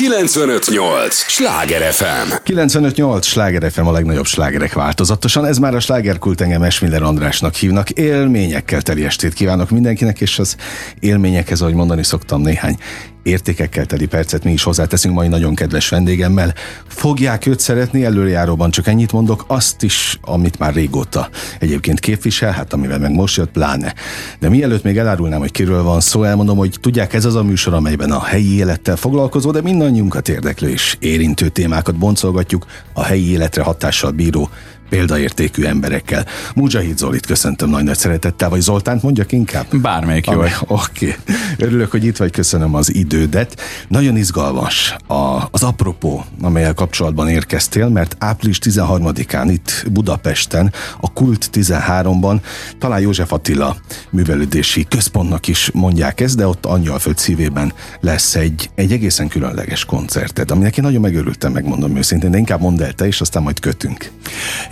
958! Sláger FM! 958! Sláger FM a legnagyobb slágerek változatosan. Ez már a slágerkult engem Esmiller Andrásnak hívnak. Élményekkel teli estét kívánok mindenkinek, és az élményekhez, ahogy mondani szoktam, néhány értékekkel teli percet mi is hozzáteszünk mai nagyon kedves vendégemmel. Fogják őt szeretni, előrejáróban csak ennyit mondok, azt is, amit már régóta egyébként képvisel, hát amivel meg most jött, pláne. De mielőtt még elárulnám, hogy kiről van szó, elmondom, hogy tudják, ez az a műsor, amelyben a helyi élettel foglalkozó, de mindannyiunkat érdeklő és érintő témákat boncolgatjuk a helyi életre hatással bíró példaértékű emberekkel. Mujahid Zolit köszöntöm nagy nagy szeretettel, vagy Zoltánt mondjak inkább? Bármelyik jó. Oké. Okay. Örülök, hogy itt vagy, köszönöm az idődet. Nagyon izgalmas a, az apropó, amelyel kapcsolatban érkeztél, mert április 13-án itt Budapesten, a Kult 13-ban, talán József Attila művelődési központnak is mondják ezt, de ott Angyalföld szívében lesz egy, egy egészen különleges koncerted, aminek én nagyon megörültem, megmondom őszintén, de inkább mondd el te, és aztán majd kötünk.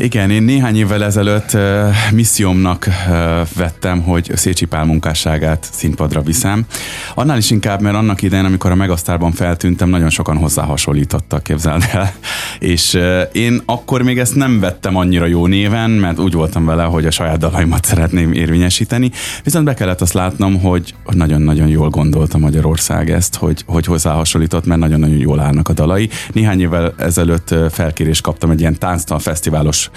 Igen, én néhány évvel ezelőtt uh, missziómnak uh, vettem, hogy Szécsi Pál munkásságát színpadra viszem. Annál is inkább, mert annak idején, amikor a Megasztárban feltűntem, nagyon sokan hozzá hasonlítottak, képzeld el. És uh, én akkor még ezt nem vettem annyira jó néven, mert úgy voltam vele, hogy a saját dalaimat szeretném érvényesíteni. Viszont be kellett azt látnom, hogy nagyon-nagyon jól gondolta Magyarország ezt, hogy, hogy hozzá hasonlított, mert nagyon-nagyon jól állnak a dalai. Néhány évvel ezelőtt felkérést kaptam egy ilyen tánctal fesztiválos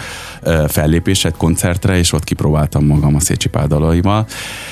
fellépéset, koncertre, és ott kipróbáltam magam a Szécsi Pál dalaival,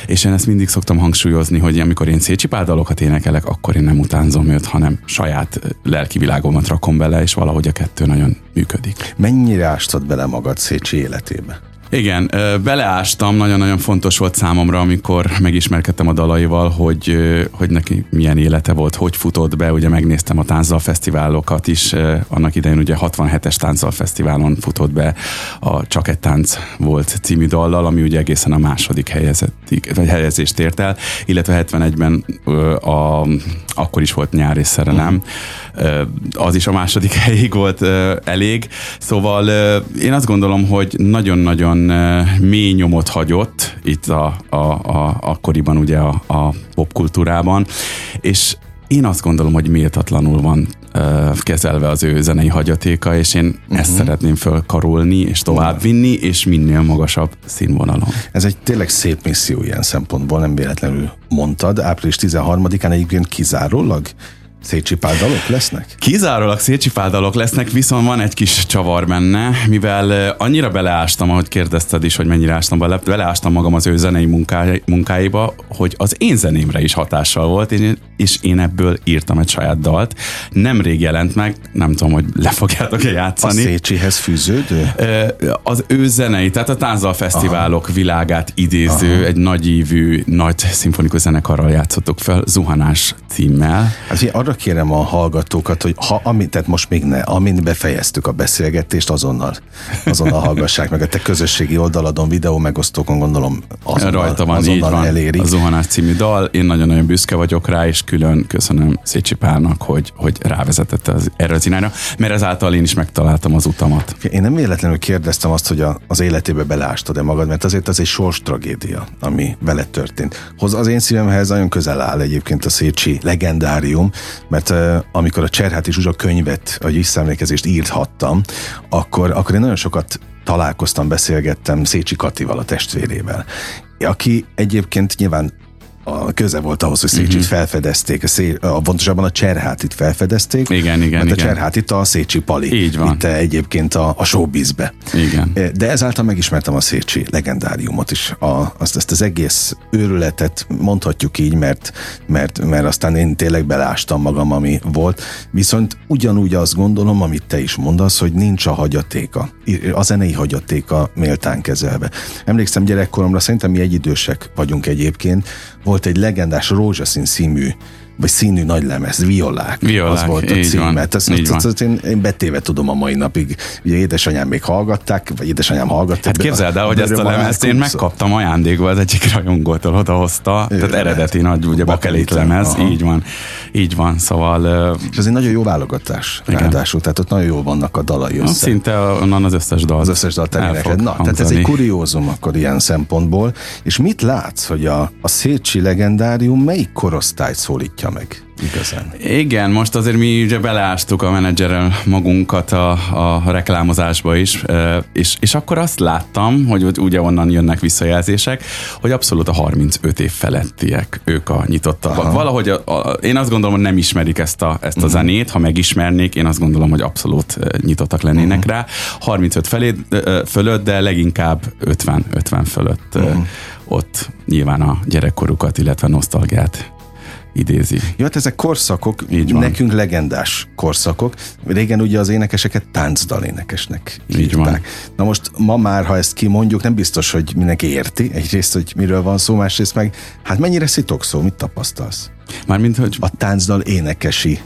és én ezt mindig szoktam hangsúlyozni, hogy amikor én Szécsi Pál dalokat énekelek, akkor én nem utánzom őt, hanem saját lelki világomat rakom bele, és valahogy a kettő nagyon működik. Mennyire ástad bele magad Szécsi életébe? Igen, beleástam, nagyon-nagyon fontos volt számomra, amikor megismerkedtem a dalaival, hogy, hogy neki milyen élete volt, hogy futott be, ugye megnéztem a táncdal fesztiválokat is, annak idején ugye 67-es táncdal fesztiválon futott be a Csak egy tánc volt című dallal, ami ugye egészen a második helyezettig, vagy helyezést ért el, illetve 71-ben a, akkor is volt nyári szerelem, az is a második helyig volt elég, szóval én azt gondolom, hogy nagyon-nagyon mély nyomot hagyott itt a, a, a, akkoriban ugye a, a popkultúrában, és én azt gondolom, hogy méltatlanul van uh, kezelve az ő zenei hagyatéka, és én uh-huh. ezt szeretném fölkarolni, és továbbvinni, és minél magasabb színvonalon. Ez egy tényleg szép misszió ilyen szempontból, nem véletlenül mondtad. Április 13-án egyébként kizárólag Szétcsipáldalok lesznek? Kizárólag szétcsipáldalok lesznek, viszont van egy kis csavar benne, mivel annyira beleástam, ahogy kérdezted is, hogy mennyire ástam bele, beleástam magam az ő zenei munkáj, munkáiba, hogy az én zenémre is hatással volt, és én ebből írtam egy saját dalt. Nemrég jelent meg, nem tudom, hogy le fogjátok-e játszani. A Szécsihez fűződő? Az ő zenei, tehát a Tánzal Fesztiválok Aha. világát idéző, Aha. egy nagyívű, nagy szimfonikus zenekarral játszottuk fel, Zuhanás címmel. Hát, arra kérem a hallgatókat, hogy ha, amit, tehát most még ne, amint befejeztük a beszélgetést, azonnal, azonnal hallgassák meg a te közösségi oldaladon, videó megosztókon gondolom azonnal, Rajta van, azonnal van, elérik. A Zuhanás című dal, én nagyon-nagyon büszke vagyok rá, és külön köszönöm Szécsi Pálnak, hogy, hogy rávezetett az, erre az irányra, mert ezáltal én is megtaláltam az utamat. Én nem véletlenül kérdeztem azt, hogy a, az életébe belástad-e magad, mert azért az egy sors tragédia, ami vele történt. Hoz az én szívemhez nagyon közel áll egyébként a Szécsi legendárium, mert uh, amikor a Cserháti Zsuzsa könyvet, vagy visszaemlékezést írhattam, akkor, akkor én nagyon sokat találkoztam, beszélgettem Szécsi Katival, a testvérével, aki egyébként nyilván a köze volt ahhoz, hogy Szécsit uh-huh. felfedezték, a, szé, a, pontosabban a Cserhátit felfedezték. Igen, igen, mert igen. a Cserhátit a Szécsi Pali Így van. vitte egyébként a, a showbizbe. Igen. De ezáltal megismertem a Szécsi legendáriumot is, a, azt, ezt az egész őrületet mondhatjuk így, mert, mert, mert aztán én tényleg belástam magam, ami volt, viszont ugyanúgy azt gondolom, amit te is mondasz, hogy nincs a hagyatéka, a zenei hagyatéka méltán kezelve. Emlékszem gyerekkoromra, szerintem mi egyidősek vagyunk egyébként, volt egy legendás rózsaszín színű vagy színű nagy lemez, violák, violák az volt a címet. Ezt, ezt, ezt, ezt én, én betéve tudom a mai napig. Ugye édesanyám még hallgatták, vagy édesanyám hallgatták. Hát képzeld el, hogy ezt a lemezt én megkaptam ajándékba, az egyik rajongótól odahozta, tehát eredeti nagy, ugye bakelit lemez, így van, így van, szóval... És ez egy nagyon jó válogatás, ráadásul, tehát ott nagyon jól vannak a dalai össze. Szinte onnan az összes dal. Az összes dal Na, hangzani. tehát ez egy kuriózum akkor ilyen szempontból. És mit látsz, hogy a, a Szécsi legendárium melyik korosztályt szólítja mozgatja meg igazán. Igen, most azért mi ugye beleástuk a menedzserrel magunkat a, a reklámozásba is, és, és akkor azt láttam, hogy ugye onnan jönnek visszajelzések, hogy abszolút a 35 év felettiek, ők a nyitottabbak. Aha. Valahogy a, a, én azt gondolom, hogy nem ismerik ezt a, ezt a uh-huh. zenét, ha megismernék, én azt gondolom, hogy abszolút nyitottak lennének uh-huh. rá. 35 felé, fölött, de leginkább 50, 50 fölött uh-huh. ott nyilván a gyerekkorukat, illetve nosztalgiát idézi. Jó, hát ezek korszakok, Így van. nekünk legendás korszakok. Régen ugye az énekeseket táncdal énekesnek Így van. Na most ma már, ha ezt kimondjuk, nem biztos, hogy mindenki érti. Egyrészt, hogy miről van szó, másrészt meg, hát mennyire szitok szó, mit tapasztalsz? Mármint, hogy... A táncdal énekesi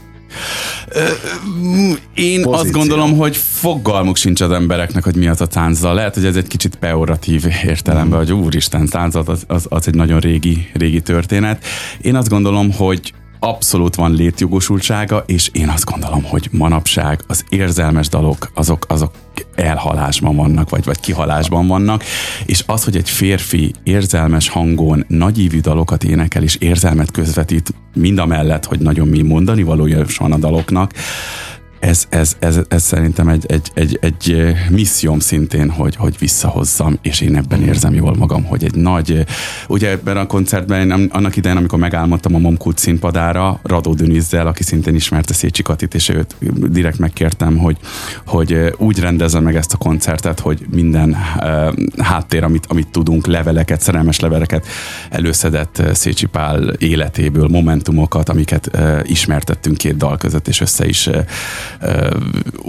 én Pozíció. azt gondolom, hogy fogalmuk sincs az embereknek, hogy mi az a táncdal. Lehet, hogy ez egy kicsit peoratív értelemben, mm. hogy úristen, táncdal az, az, az egy nagyon régi, régi történet. Én azt gondolom, hogy abszolút van létjogosultsága, és én azt gondolom, hogy manapság az érzelmes dalok, azok, azok elhalásban vannak, vagy, vagy kihalásban vannak, és az, hogy egy férfi érzelmes hangon nagyívű dalokat énekel, és érzelmet közvetít, mind a mellett, hogy nagyon mi mondani valója van a daloknak, ez, ez, ez, ez szerintem egy, egy, egy, egy misszióm szintén, hogy, hogy visszahozzam, és én ebben érzem jól magam, hogy egy nagy, ugye ebben a koncertben én annak idején, amikor megálmodtam a Momkult színpadára, Radó Dünizzel, aki szintén ismerte Szécsi Katit, és őt direkt megkértem, hogy, hogy úgy rendezze meg ezt a koncertet, hogy minden háttér, amit, amit tudunk, leveleket, szerelmes leveleket előszedett Szécsi Pál életéből, momentumokat, amiket ismertettünk két dal között, és össze is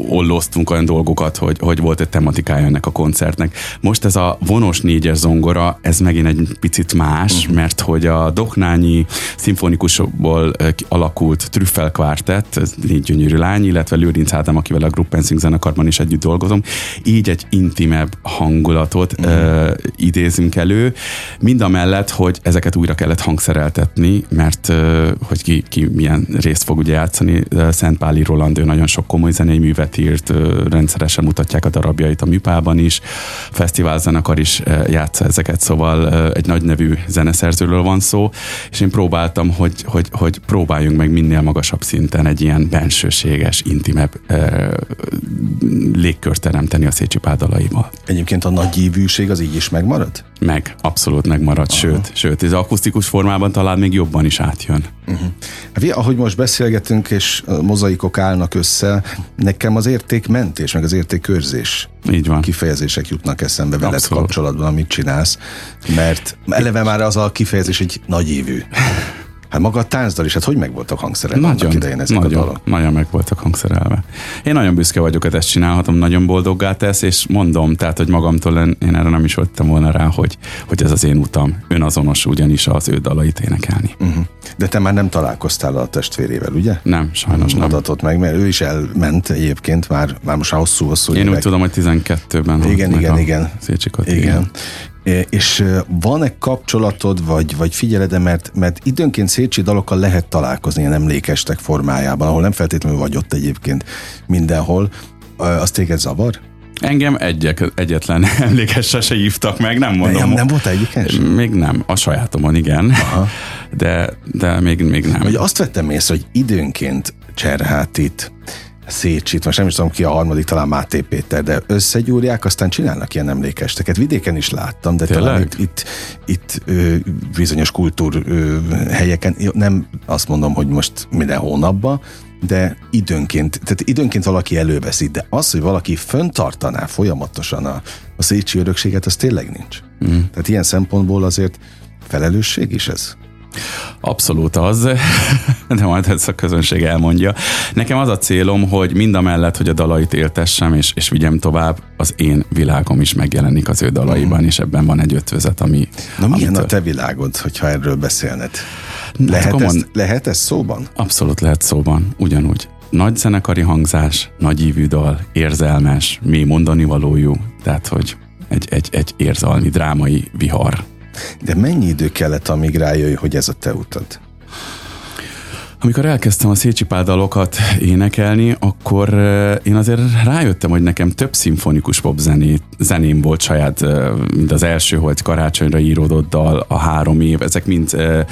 olloztunk olyan dolgokat, hogy, hogy volt egy tematikája ennek a koncertnek. Most ez a vonos négyes zongora, ez megint egy picit más, uh-huh. mert hogy a Doknányi szimfonikusokból alakult Trüffel Quartet, ez négy gyönyörű lány, illetve Lőrinc Ádám, akivel a Group Pensing zenekarban is együtt dolgozom, így egy intimebb hangulatot uh-huh. uh, idézünk elő, mind a mellett, hogy ezeket újra kellett hangszereltetni, mert uh, hogy ki, ki milyen részt fog ugye játszani, Szent Páli Roland, ő nagyon sok komoly zenei művet írt, rendszeresen mutatják a darabjait a műpában is, fesztiválzenekar is játsza ezeket, szóval egy nagy nevű zeneszerzőről van szó, és én próbáltam, hogy, hogy, hogy próbáljunk meg minél magasabb szinten egy ilyen bensőséges, intimebb légkört teremteni a Szécsi pádalaival. Egyébként a nagy ívűség az így is megmarad? Meg, abszolút megmarad, Aha. sőt, sőt, ez akusztikus formában talán még jobban is átjön. Uh-huh. Hát, ahogy most beszélgetünk, és mozaikok állnak össze, nekem az értékmentés, meg az értékkörzés Így van. kifejezések jutnak eszembe veled Abszolút. kapcsolatban, amit csinálsz, mert eleve már az a kifejezés egy nagy évű. Hát maga a táncdal is, hát hogy meg voltak hangszerelve? Nagyon, idején ezek nagyon, a dalok? nagyon meg voltak hangszerelve. Én nagyon büszke vagyok, hogy ezt csinálhatom, nagyon boldoggá tesz, és mondom, tehát, hogy magamtól én erre nem is voltam volna rá, hogy, hogy ez az én utam. Önazonos ugyanis az ő dalait énekelni. Uh-huh. De te már nem találkoztál a testvérével, ugye? Nem, sajnos nem. Adatot meg, mert ő is elment egyébként, már, már most hosszú-hosszú Én évek. úgy tudom, hogy 12-ben. Igen, igen, igen. Igen. igen. És van-e kapcsolatod, vagy, vagy figyeled mert, mert időnként Szécsi dalokkal lehet találkozni ilyen emlékestek formájában, ahol nem feltétlenül vagy ott egyébként mindenhol. Azt téged zavar? Engem egyek, egyetlen emlékesre se hívtak meg, nem mondom. Nem, nem volt egyiken Még nem, a sajátomon igen, Aha. de, de még, még nem. Vagy azt vettem észre, hogy időnként Cserhátit, Szécsit, most nem is tudom ki a harmadik, talán Máté Péter, de összegyúrják, aztán csinálnak ilyen emlékesteket. Vidéken is láttam, de Tényleg? talán itt, itt, itt ö, bizonyos kultúr ö, helyeken, nem azt mondom, hogy most minden hónapban, de időnként, tehát időnként valaki előveszi, de az, hogy valaki föntartaná folyamatosan a, a Szécsi örökséget, az tényleg nincs. Mm. Tehát ilyen szempontból azért felelősség is ez? Abszolút az, de majd ezt a közönség elmondja. Nekem az a célom, hogy mind a mellett, hogy a dalait éltessem és, és vigyem tovább, az én világom is megjelenik az ő dalaiban, mm. és ebben van egy ötvözet, ami... Na milyen amitől... a te világod, hogyha erről beszélned? Lehet, komon... ez, lehet ez szóban? Abszolút lehet szóban, ugyanúgy. Nagy zenekari hangzás, nagy ívű dal, érzelmes, mély mondani valójú, tehát hogy egy, egy, egy érzelmi, drámai vihar de mennyi idő kellett, amíg rájöjj, hogy ez a te utad? Amikor elkezdtem a Szécsi Pál dalokat énekelni, akkor én azért rájöttem, hogy nekem több szimfonikus pop zenét, zeném volt saját, mint az első, hogy karácsonyra íródott dal, a három év, ezek mind uh-huh.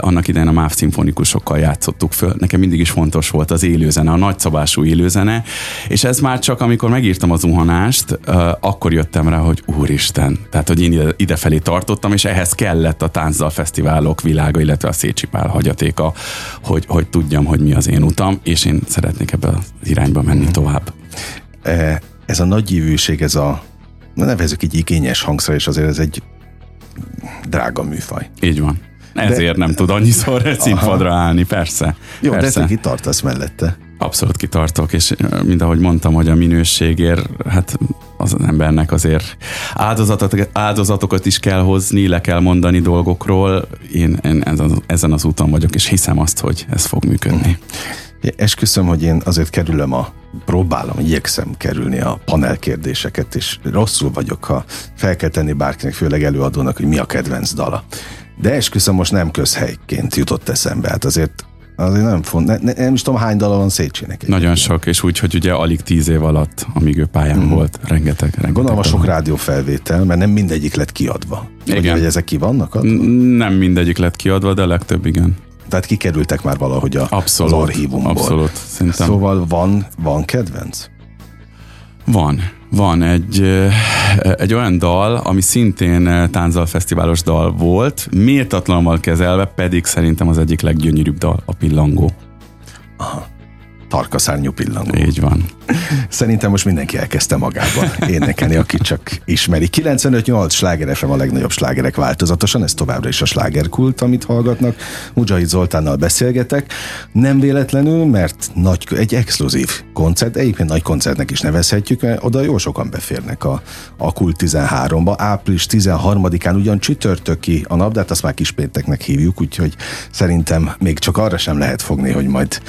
annak idején a MÁV szimfonikusokkal játszottuk föl. Nekem mindig is fontos volt az élőzene, a nagyszabású élőzene, és ez már csak amikor megírtam az zuhanást, akkor jöttem rá, hogy úristen, tehát hogy én ide, idefelé tartottam, és ehhez kellett a táncdal fesztiválok világa, illetve a Szécsi Pál hagyatéka, hogy, hogy tudjam, hogy mi az én utam, és én szeretnék ebbe az irányba menni hmm. tovább. E, ez a nagy jívűség, ez a nevezük így igényes hangszer, és azért ez egy drága műfaj. Így van. Ezért de, nem tud annyiszor egy színpadra állni, persze. Jó, persze. de te kitartasz mellette. Abszolút kitartok, és mind ahogy mondtam, hogy a minőségért, hát az embernek azért áldozatot, áldozatokat is kell hozni, le kell mondani dolgokról. Én, én ezen az úton vagyok, és hiszem azt, hogy ez fog működni. Esküszöm, hogy én azért kerülöm a, próbálom, igyekszem kerülni a panel kérdéseket, és rosszul vagyok, ha fel kell tenni bárkinek, főleg előadónak, hogy mi a kedvenc dala. De esküszöm, most nem közhelyként jutott eszembe. Hát azért Azért nem font, ne, ne, nem is tudom hány dala van Széchennek. Nagyon sok, és úgy, hogy ugye alig tíz év alatt, amíg ő pályán mm. volt, rengeteg, rengeteg. Gondolom a sok rádiófelvétel, mert nem mindegyik lett kiadva. Igen. Vagy, hogy ezek ki vannak? Nem mindegyik lett kiadva, de a legtöbb igen. Tehát kikerültek már valahogy a, abszolút, az archívumból. Abszolút, szerintem. Szóval van, van kedvenc? Van. Van egy, egy olyan dal, ami szintén Tánzal Fesztiválos dal volt, méltatlanul kezelve, pedig szerintem az egyik leggyönyörűbb dal, a Pillangó. Aha tarkaszárnyú pillangó. Így van. Szerintem most mindenki elkezdte magában énekelni, aki csak ismeri. 95-8 sláger FM a legnagyobb slágerek változatosan, ez továbbra is a slágerkult, amit hallgatnak. Mujahid Zoltánnal beszélgetek. Nem véletlenül, mert nagy, egy exkluzív koncert, egyébként nagy koncertnek is nevezhetjük, mert oda jó sokan beférnek a, a Kult 13-ba. Április 13-án ugyan csütörtöki a nap, de hát azt már kispénteknek hívjuk, úgyhogy szerintem még csak arra sem lehet fogni, hogy majd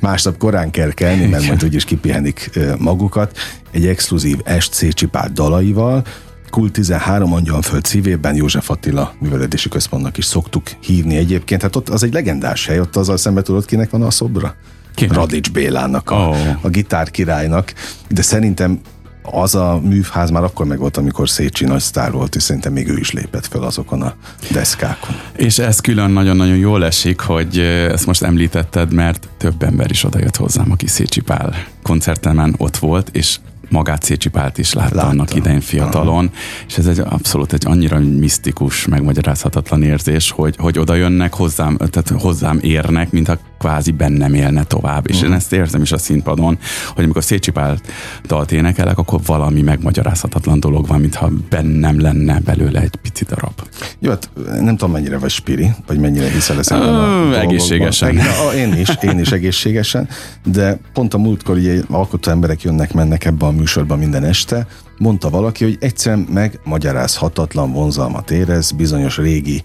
másnap korán korán kell kelni, mert majd úgyis kipihenik magukat, egy exkluzív SC Csipát dalaival, Kult 13 Angyalföld szívében József Attila műveledési központnak is szoktuk hívni egyébként. Hát ott az egy legendás hely, ott azzal szembe tudod, kinek van a szobra? Kinek? Radics Bélának, a, oh. a gitár királynak, de szerintem az a művház már akkor meg volt, amikor Szécsi nagy sztár volt, és szerintem még ő is lépett fel azokon a deszkákon. És ez külön nagyon-nagyon jól esik, hogy ezt most említetted, mert több ember is odajött hozzám, aki Szécsi Pál koncertemen ott volt, és magát Szécsi Pált is látta Látta. annak idején fiatalon, Aha. és ez egy abszolút egy annyira misztikus, megmagyarázhatatlan érzés, hogy, hogy oda jönnek hozzám, tehát hozzám érnek, mintha kvázi bennem élne tovább. És én ezt érzem is a színpadon, hogy amikor Szécsi Pál dalt énekelek, akkor valami megmagyarázhatatlan dolog van, mintha bennem lenne belőle egy pici darab. Jó, hát nem tudom mennyire vagy spiri, vagy mennyire hiszel ezen a Egészségesen. A, én is, én is egészségesen, de pont a múltkor ugye alkotó emberek jönnek, mennek ebbe a műsorban minden este, mondta valaki, hogy egyszerűen megmagyarázhatatlan vonzalmat érez bizonyos régi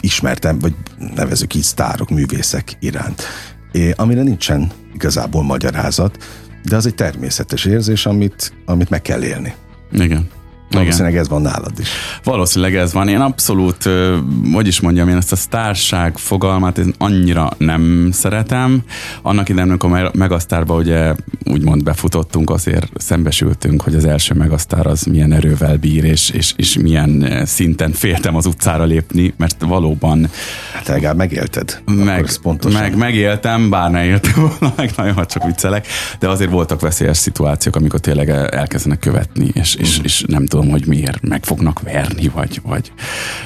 ismertem, vagy nevezük így sztárok, művészek iránt. É, amire nincsen igazából magyarázat, de az egy természetes érzés, amit, amit meg kell élni. Igen. Valószínűleg ez van nálad is. Valószínűleg ez van. Én abszolút, hogy is mondjam, én ezt a sztárság fogalmát én annyira nem szeretem. Annak idején, amikor Megasztárba ugye úgymond befutottunk, azért szembesültünk, hogy az első Megasztár az milyen erővel bír, és, és, és milyen szinten féltem az utcára lépni, mert valóban... Hát legalább megélted. Meg, meg, megéltem, bár ne éltem volna, meg nagyon csak viccelek, de azért voltak veszélyes szituációk, amikor tényleg elkezdenek követni, és, és, és nem tudom tudom, hogy miért meg fognak verni, vagy, vagy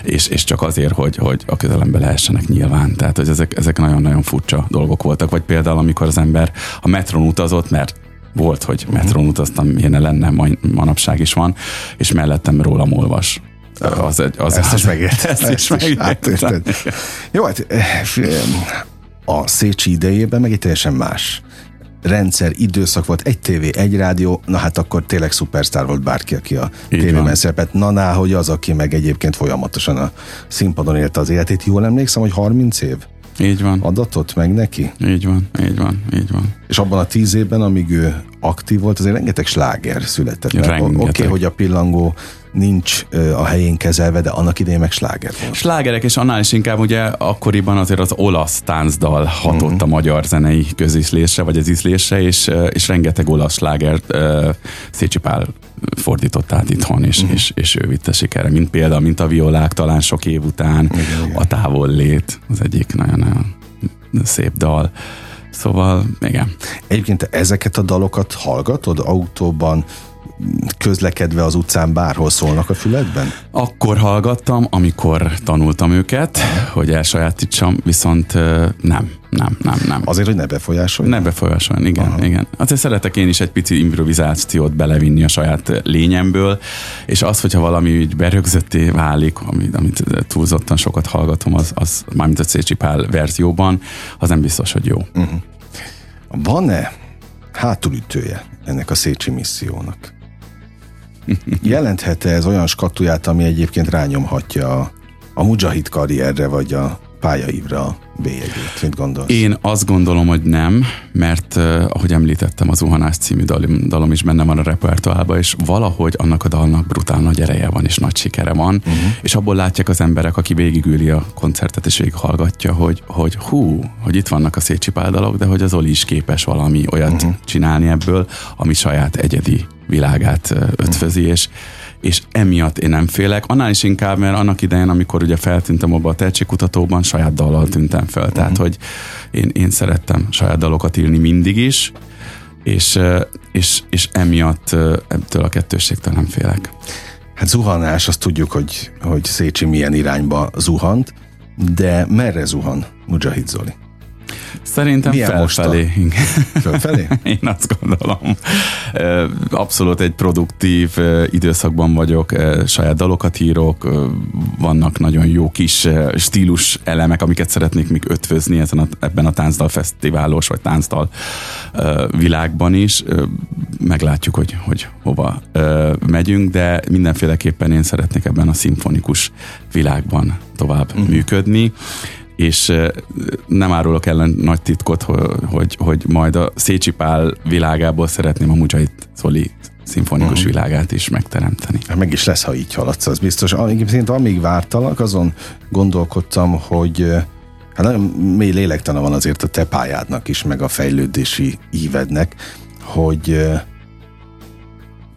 és, és csak azért, hogy, hogy a közelembe lehessenek nyilván. Tehát, hogy ezek, ezek nagyon-nagyon furcsa dolgok voltak. Vagy például, amikor az ember a metron utazott, mert volt, hogy mhm. metron utaztam, milyen lenne, manapság is van, és mellettem rólam olvas. Az egy, az, ezt is megért. Ezt, ezt is megértem. Jó, hát eh, a Szécsi idejében meg egy teljesen más rendszer, időszak volt, egy tévé, egy rádió, na hát akkor tényleg szupersztár volt bárki, aki a tévében szerepet. Na, ná, hogy az, aki meg egyébként folyamatosan a színpadon élte az életét. Jól emlékszem, hogy 30 év? Így van. Adatot meg neki? Így van, így van, így van. És abban a tíz évben, amíg ő aktív volt, azért rengeteg sláger született. Oké, okay, hogy a pillangó nincs a helyén kezelve, de annak idején meg sláger volt. Slágerek, és annál is inkább ugye akkoriban azért az olasz táncdal hatott mm-hmm. a magyar zenei közízlésre, vagy az ízlésre, és, és rengeteg olasz slágert Szécsi Pál fordított át itthon, és, mm-hmm. és, és ő vitte sikerre, mint példa, mint a violák, talán sok év után, igen, igen. a távol lét, az egyik nagyon-nagyon szép dal. Szóval, igen. Egyébként ezeket a dalokat hallgatod autóban, közlekedve az utcán bárhol szólnak a füledben? Akkor hallgattam, amikor tanultam őket, hogy elsajátítsam, viszont nem, nem, nem, nem. Azért, hogy ne befolyásoljon? Ne befolyásoljon, igen, Aha. igen. Azért szeretek én is egy pici improvizációt belevinni a saját lényemből, és az, hogyha valami így berögzötté válik, amit, amit túlzottan sokat hallgatom, az, az mármint a Szécsi Pál verzióban, az nem biztos, hogy jó. Uh-huh. Van-e hátulütője ennek a Szécsi missziónak? Jelenthet-e ez olyan skatuját, ami egyébként rányomhatja a, a mujahid karrierre, vagy a pályaívra bélyegét? Mit gondolsz? Én azt gondolom, hogy nem, mert uh, ahogy említettem, az Uhanás című dalom, dalom is benne van a repertoárban, és valahogy annak a dalnak brutál nagy ereje van, és nagy sikere van, uh-huh. és abból látják az emberek, aki végigüli a koncertet, és végighallgatja, hogy, hogy hú, hogy itt vannak a Szécsi Pál dalok, de hogy az Oli is képes valami olyat uh-huh. csinálni ebből, ami saját egyedi világát ötvözi, és, és emiatt én nem félek. Annál is inkább, mert annak idején, amikor ugye feltűntem abba a tehetségkutatóban, saját dallal tűntem fel. Uh-huh. Tehát, hogy én, én szerettem saját dalokat írni mindig is, és, és, és emiatt ebből a kettőségtől nem félek. Hát zuhanás, azt tudjuk, hogy, hogy Szécsi milyen irányba zuhant, de merre zuhan Mujahid Zoli? Szerintem Milyen felfelé. Fölfelé? Én azt gondolom. Abszolút egy produktív időszakban vagyok, saját dalokat írok, vannak nagyon jó kis stílus elemek, amiket szeretnék még ötvözni ezen a, ebben a táncdal fesztiválos vagy táncdal világban is. Meglátjuk, hogy, hogy hova megyünk, de mindenféleképpen én szeretnék ebben a szimfonikus világban tovább uh-huh. működni és nem árulok ellen nagy titkot, hogy, hogy majd a Szécsi Pál világából szeretném a Mujahid Zoli szimfonikus uh-huh. világát is megteremteni. Hát meg is lesz, ha így haladsz, az biztos. Egyébként amíg vártalak, azon gondolkodtam, hogy hát nagyon mély lélektana van azért a te pályádnak is, meg a fejlődési ívednek, hogy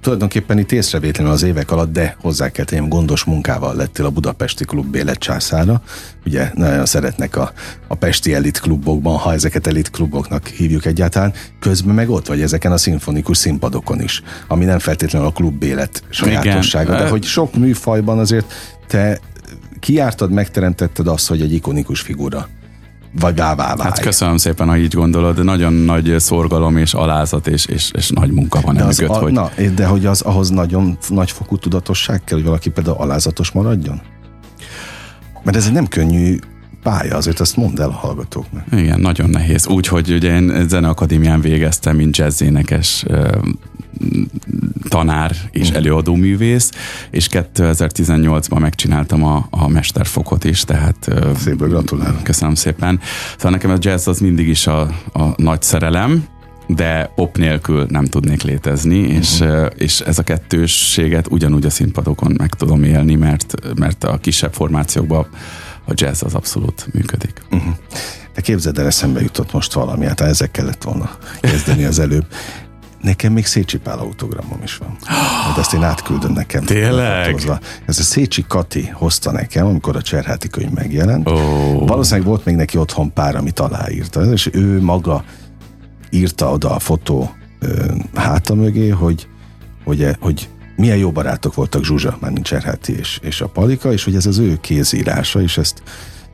tulajdonképpen itt észrevétlenül az évek alatt, de hozzá kell tenni, gondos munkával lettél a Budapesti Klub élet császára. Ugye nagyon szeretnek a, a pesti elit klubokban, ha ezeket elit kluboknak hívjuk egyáltalán, közben meg ott vagy ezeken a szimfonikus színpadokon is, ami nem feltétlenül a klub élet sajátossága, Igen. de hogy sok műfajban azért te kiártad, megteremtetted azt, hogy egy ikonikus figura vagy vá, vá, Hát köszönöm szépen, ha így gondolod. Nagyon nagy szorgalom és alázat és, és, és nagy munka van emögött. hogy... Na, de hogy az ahhoz nagyon nagy fokú tudatosság kell, hogy valaki például alázatos maradjon? Mert ez egy nem könnyű pálya, azért azt mondd el a hallgatóknak. Igen, nagyon nehéz. Úgyhogy ugye én zeneakadémián végeztem, mint jazzénekes tanár és uh-huh. előadóművész, és 2018-ban megcsináltam a, a mesterfokot is, tehát... Szépen gratulálok. Köszönöm szépen. Szóval nekem a jazz az mindig is a, a nagy szerelem, de pop nélkül nem tudnék létezni, uh-huh. és, és ez a kettősséget ugyanúgy a színpadokon meg tudom élni, mert, mert a kisebb formációkban a jazz az abszolút működik. Uh-huh. De képzeld el, eszembe jutott most valami, hát ezek kellett volna kezdeni az előbb. Nekem még Szécsi Pál autogramom is van. Hát ezt én átküldöm nekem. Tényleg? Ez a Szécsi Kati hozta nekem, amikor a Cserháti könyv megjelent. Oh. Valószínűleg volt még neki otthon pár, amit aláírta, és ő maga írta oda a fotó ö, háta mögé, hogy, hogy, hogy milyen jó barátok voltak Zsuzsa, már nincs Cserháti és, és a Palika, és hogy ez az ő kézírása, és ezt,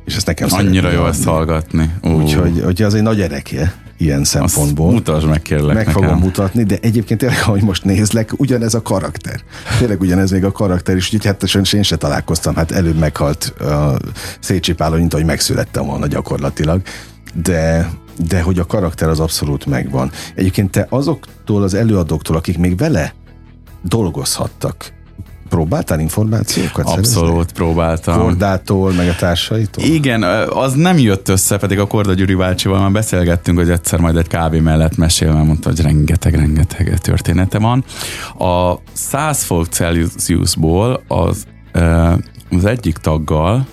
és ezt nekem Annyira jó ezt hallgatni. Úgyhogy hogy az egy nagy erekje ilyen szempontból. Azt mutasd meg kérlek Meg nekem. fogom mutatni, de egyébként tényleg, ahogy most nézlek, ugyanez a karakter. Tényleg ugyanez még a karakter is, úgyhogy hát én se találkoztam, hát előbb meghalt a Szécsi Pálon, mint ahogy megszülettem volna gyakorlatilag. De, de hogy a karakter az abszolút megvan. Egyébként te azoktól az előadóktól, akik még vele dolgozhattak, Próbáltál információkat Abszolút szerezni? próbáltam. Kordától, meg a társaitól? Igen, az nem jött össze, pedig a Korda Gyuri bácsival már beszélgettünk, hogy egyszer majd egy kávé mellett mesél, mert mondta, hogy rengeteg-rengeteg története van. A 100 fok Celsiusból az, az egyik taggal,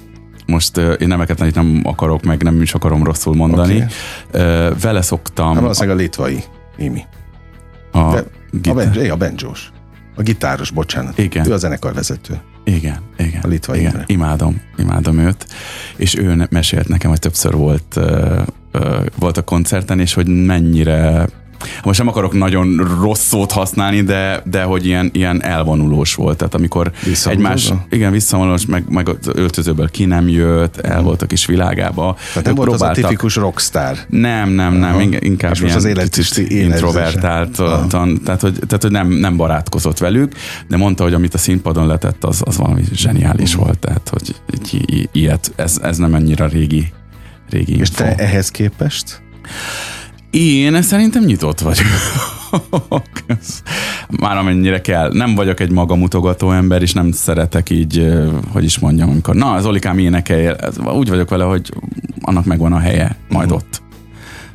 most én nemeket nem akarok, meg nem is akarom rosszul mondani, okay. vele szoktam... Nem, az a litvai, Imi. A, a, a, a benjós. A gitáros, bocsánat. Igen. Ő a zenekarvezető. Igen, igen. A litvai igen. Imádom, imádom őt. És ő mesélt nekem, hogy többször volt, uh, uh, volt a koncerten, és hogy mennyire most nem akarok nagyon rossz szót használni, de, de hogy ilyen, ilyen elvonulós volt. Tehát amikor egymás, igen, visszavonulós, meg, meg az öltözőből ki nem jött, el volt a kis világába. Tehát nem volt az a tipikus rockstar. Nem, nem, nem, Aha. inkább És most az élet introvertált, tehát hogy, tehát, hogy nem, nem barátkozott velük, de mondta, hogy amit a színpadon letett, az, az valami zseniális uh-huh. volt, tehát hogy ilyet, ez, ez nem ennyire régi, régi És info. te ehhez képest? Én szerintem nyitott vagyok. Már amennyire kell. Nem vagyok egy magamutogató ember, és nem szeretek így, hogy is mondjam, amikor na, az Olikám énekel, úgy vagyok vele, hogy annak megvan a helye, majd ott.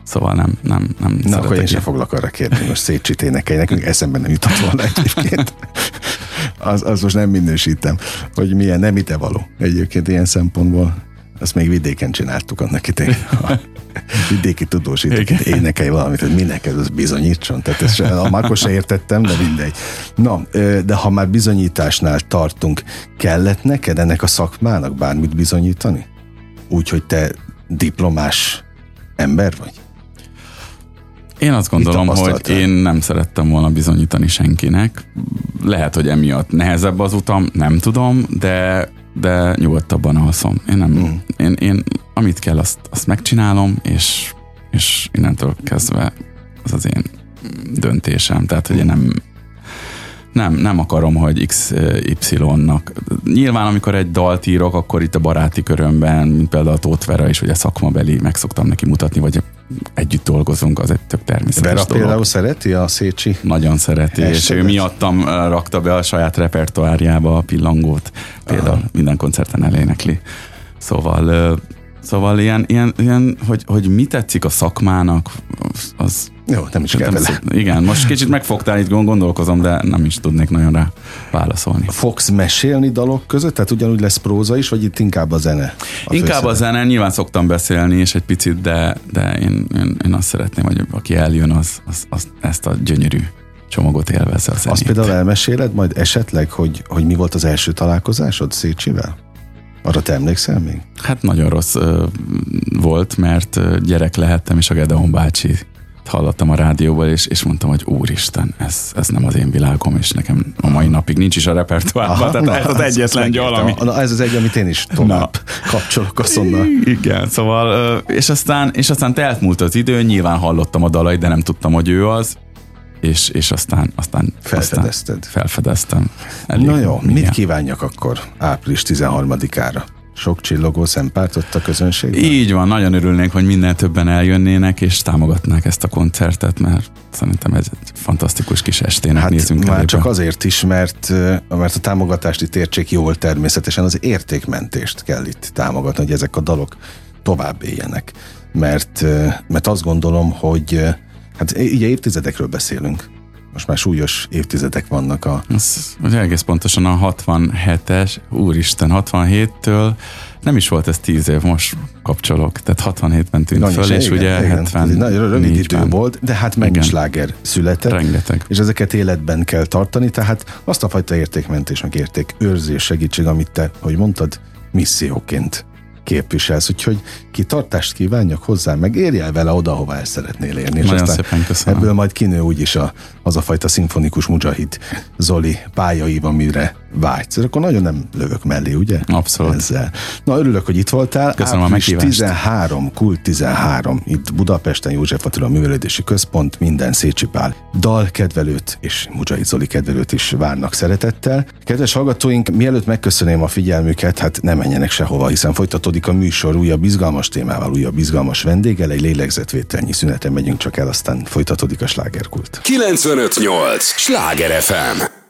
Szóval nem, nem, nem Na, akkor én sem foglak arra kérni, most Szécsit énekelj, nekünk eszembe nem jutott volna egyébként. Az, az most nem minősítem, hogy milyen nem ite való egyébként ilyen szempontból. Azt még vidéken csináltuk annak idején. vidéki tudósítók énekelj valamit, hogy minek ez, bizonyítson. Tehát ezt se, a akkor se értettem, de mindegy. Na, de ha már bizonyításnál tartunk, kellett neked ennek a szakmának bármit bizonyítani? Úgy, hogy te diplomás ember vagy? Én azt gondolom, hogy én nem szerettem volna bizonyítani senkinek. Lehet, hogy emiatt nehezebb az utam, nem tudom, de de nyugodtabban alszom. Én nem, mm. én, én amit kell, azt, azt megcsinálom, és, és innentől kezdve az az én döntésem. Tehát, hogy én nem, nem, nem akarom, hogy XY-nak. Nyilván, amikor egy dalt írok, akkor itt a baráti körömben, mint például a Tóth Vera is, ugye szakmabeli, meg szoktam neki mutatni, vagy együtt dolgozunk, az egy tök természetes Vera dolog. például szereti a Szécsi? Nagyon szereti, és ő miattam rakta be a saját repertoárjába a pillangót. Például Aha. minden koncerten elénekli. Szóval Szóval ilyen, ilyen, ilyen hogy, hogy mi tetszik a szakmának, az... Jó, nem is kell vele. Igen, most kicsit megfogtál, itt gondolkozom, de nem is tudnék nagyon rá válaszolni. Fogsz mesélni dalok között? Tehát ugyanúgy lesz próza is, vagy itt inkább a zene? A inkább főszerep? a zene, nyilván szoktam beszélni, és egy picit, de, de én, én, én azt szeretném, hogy aki eljön, az, az, az ezt a gyönyörű csomagot élvezze a zenét. Azt például elmeséled majd esetleg, hogy, hogy mi volt az első találkozásod Szécsivel? Arra te emlékszel még? Hát nagyon rossz ö, volt, mert gyerek lehettem, és a Gedeon bácsi hallottam a rádióból, és, és mondtam, hogy úristen, ez, ez nem az én világom, és nekem a mai napig nincs is a repertoárban, tehát na, ez az egyetlen gyal, ami... Na, ez az egy, amit én is tovább na. kapcsolok azonnal. Igen, szóval, és aztán, és aztán teltmúlt az idő, nyilván hallottam a dalait, de nem tudtam, hogy ő az, és, és aztán, aztán felfedezted. Aztán felfedeztem. Elég Na jó, milyen. mit kívánjak akkor április 13-ára? Sok csillogó szempárt ott a közönségben? Így van, nagyon örülnénk, hogy minél többen eljönnének, és támogatnák ezt a koncertet, mert szerintem ez egy fantasztikus kis estének hát nézünk már elébe. csak azért is, mert, mert a támogatást itt értsék jól természetesen, az értékmentést kell itt támogatni, hogy ezek a dalok tovább éljenek. Mert, mert azt gondolom, hogy Hát ugye évtizedekről beszélünk. Most már súlyos évtizedek vannak a... Ez, ugye egész pontosan a 67-es, úristen, 67-től nem is volt ez 10 év, most kapcsolok. Tehát 67-ben tűnt Nagy föl, és igen, ugye igen, 70 Nagyon rövid idő volt, de hát mennyi sláger született. Rengeteg. És ezeket életben kell tartani, tehát azt a fajta értékmentés, meg értékőrzés segítség, amit te, hogy mondtad, misszióként képviselsz, úgyhogy kitartást kívánjak hozzá, meg érj el vele oda, hova el szeretnél érni. És Nagyon szépen köszönöm. Ebből majd kinő úgyis a, az a fajta szimfonikus mujahid Zoli pályaiv, amire vágysz. Akkor nagyon nem lövök mellé, ugye? Abszolút. Ezzel. Na, örülök, hogy itt voltál. Köszönöm Április a 13, Kult 13, itt Budapesten József Attila Művelődési Központ, minden Szécsi Pál dal kedvelőt és Mujahid Zoli kedvelőt is várnak szeretettel. Kedves hallgatóink, mielőtt megköszöném a figyelmüket, hát nem menjenek sehova, hiszen folytatódik a műsor újabb izgalmas témával, újabb izgalmas vendéggel, egy lélegzetvételnyi szüneten megyünk csak el, aztán folytatódik a slágerkult. 958! Sláger FM!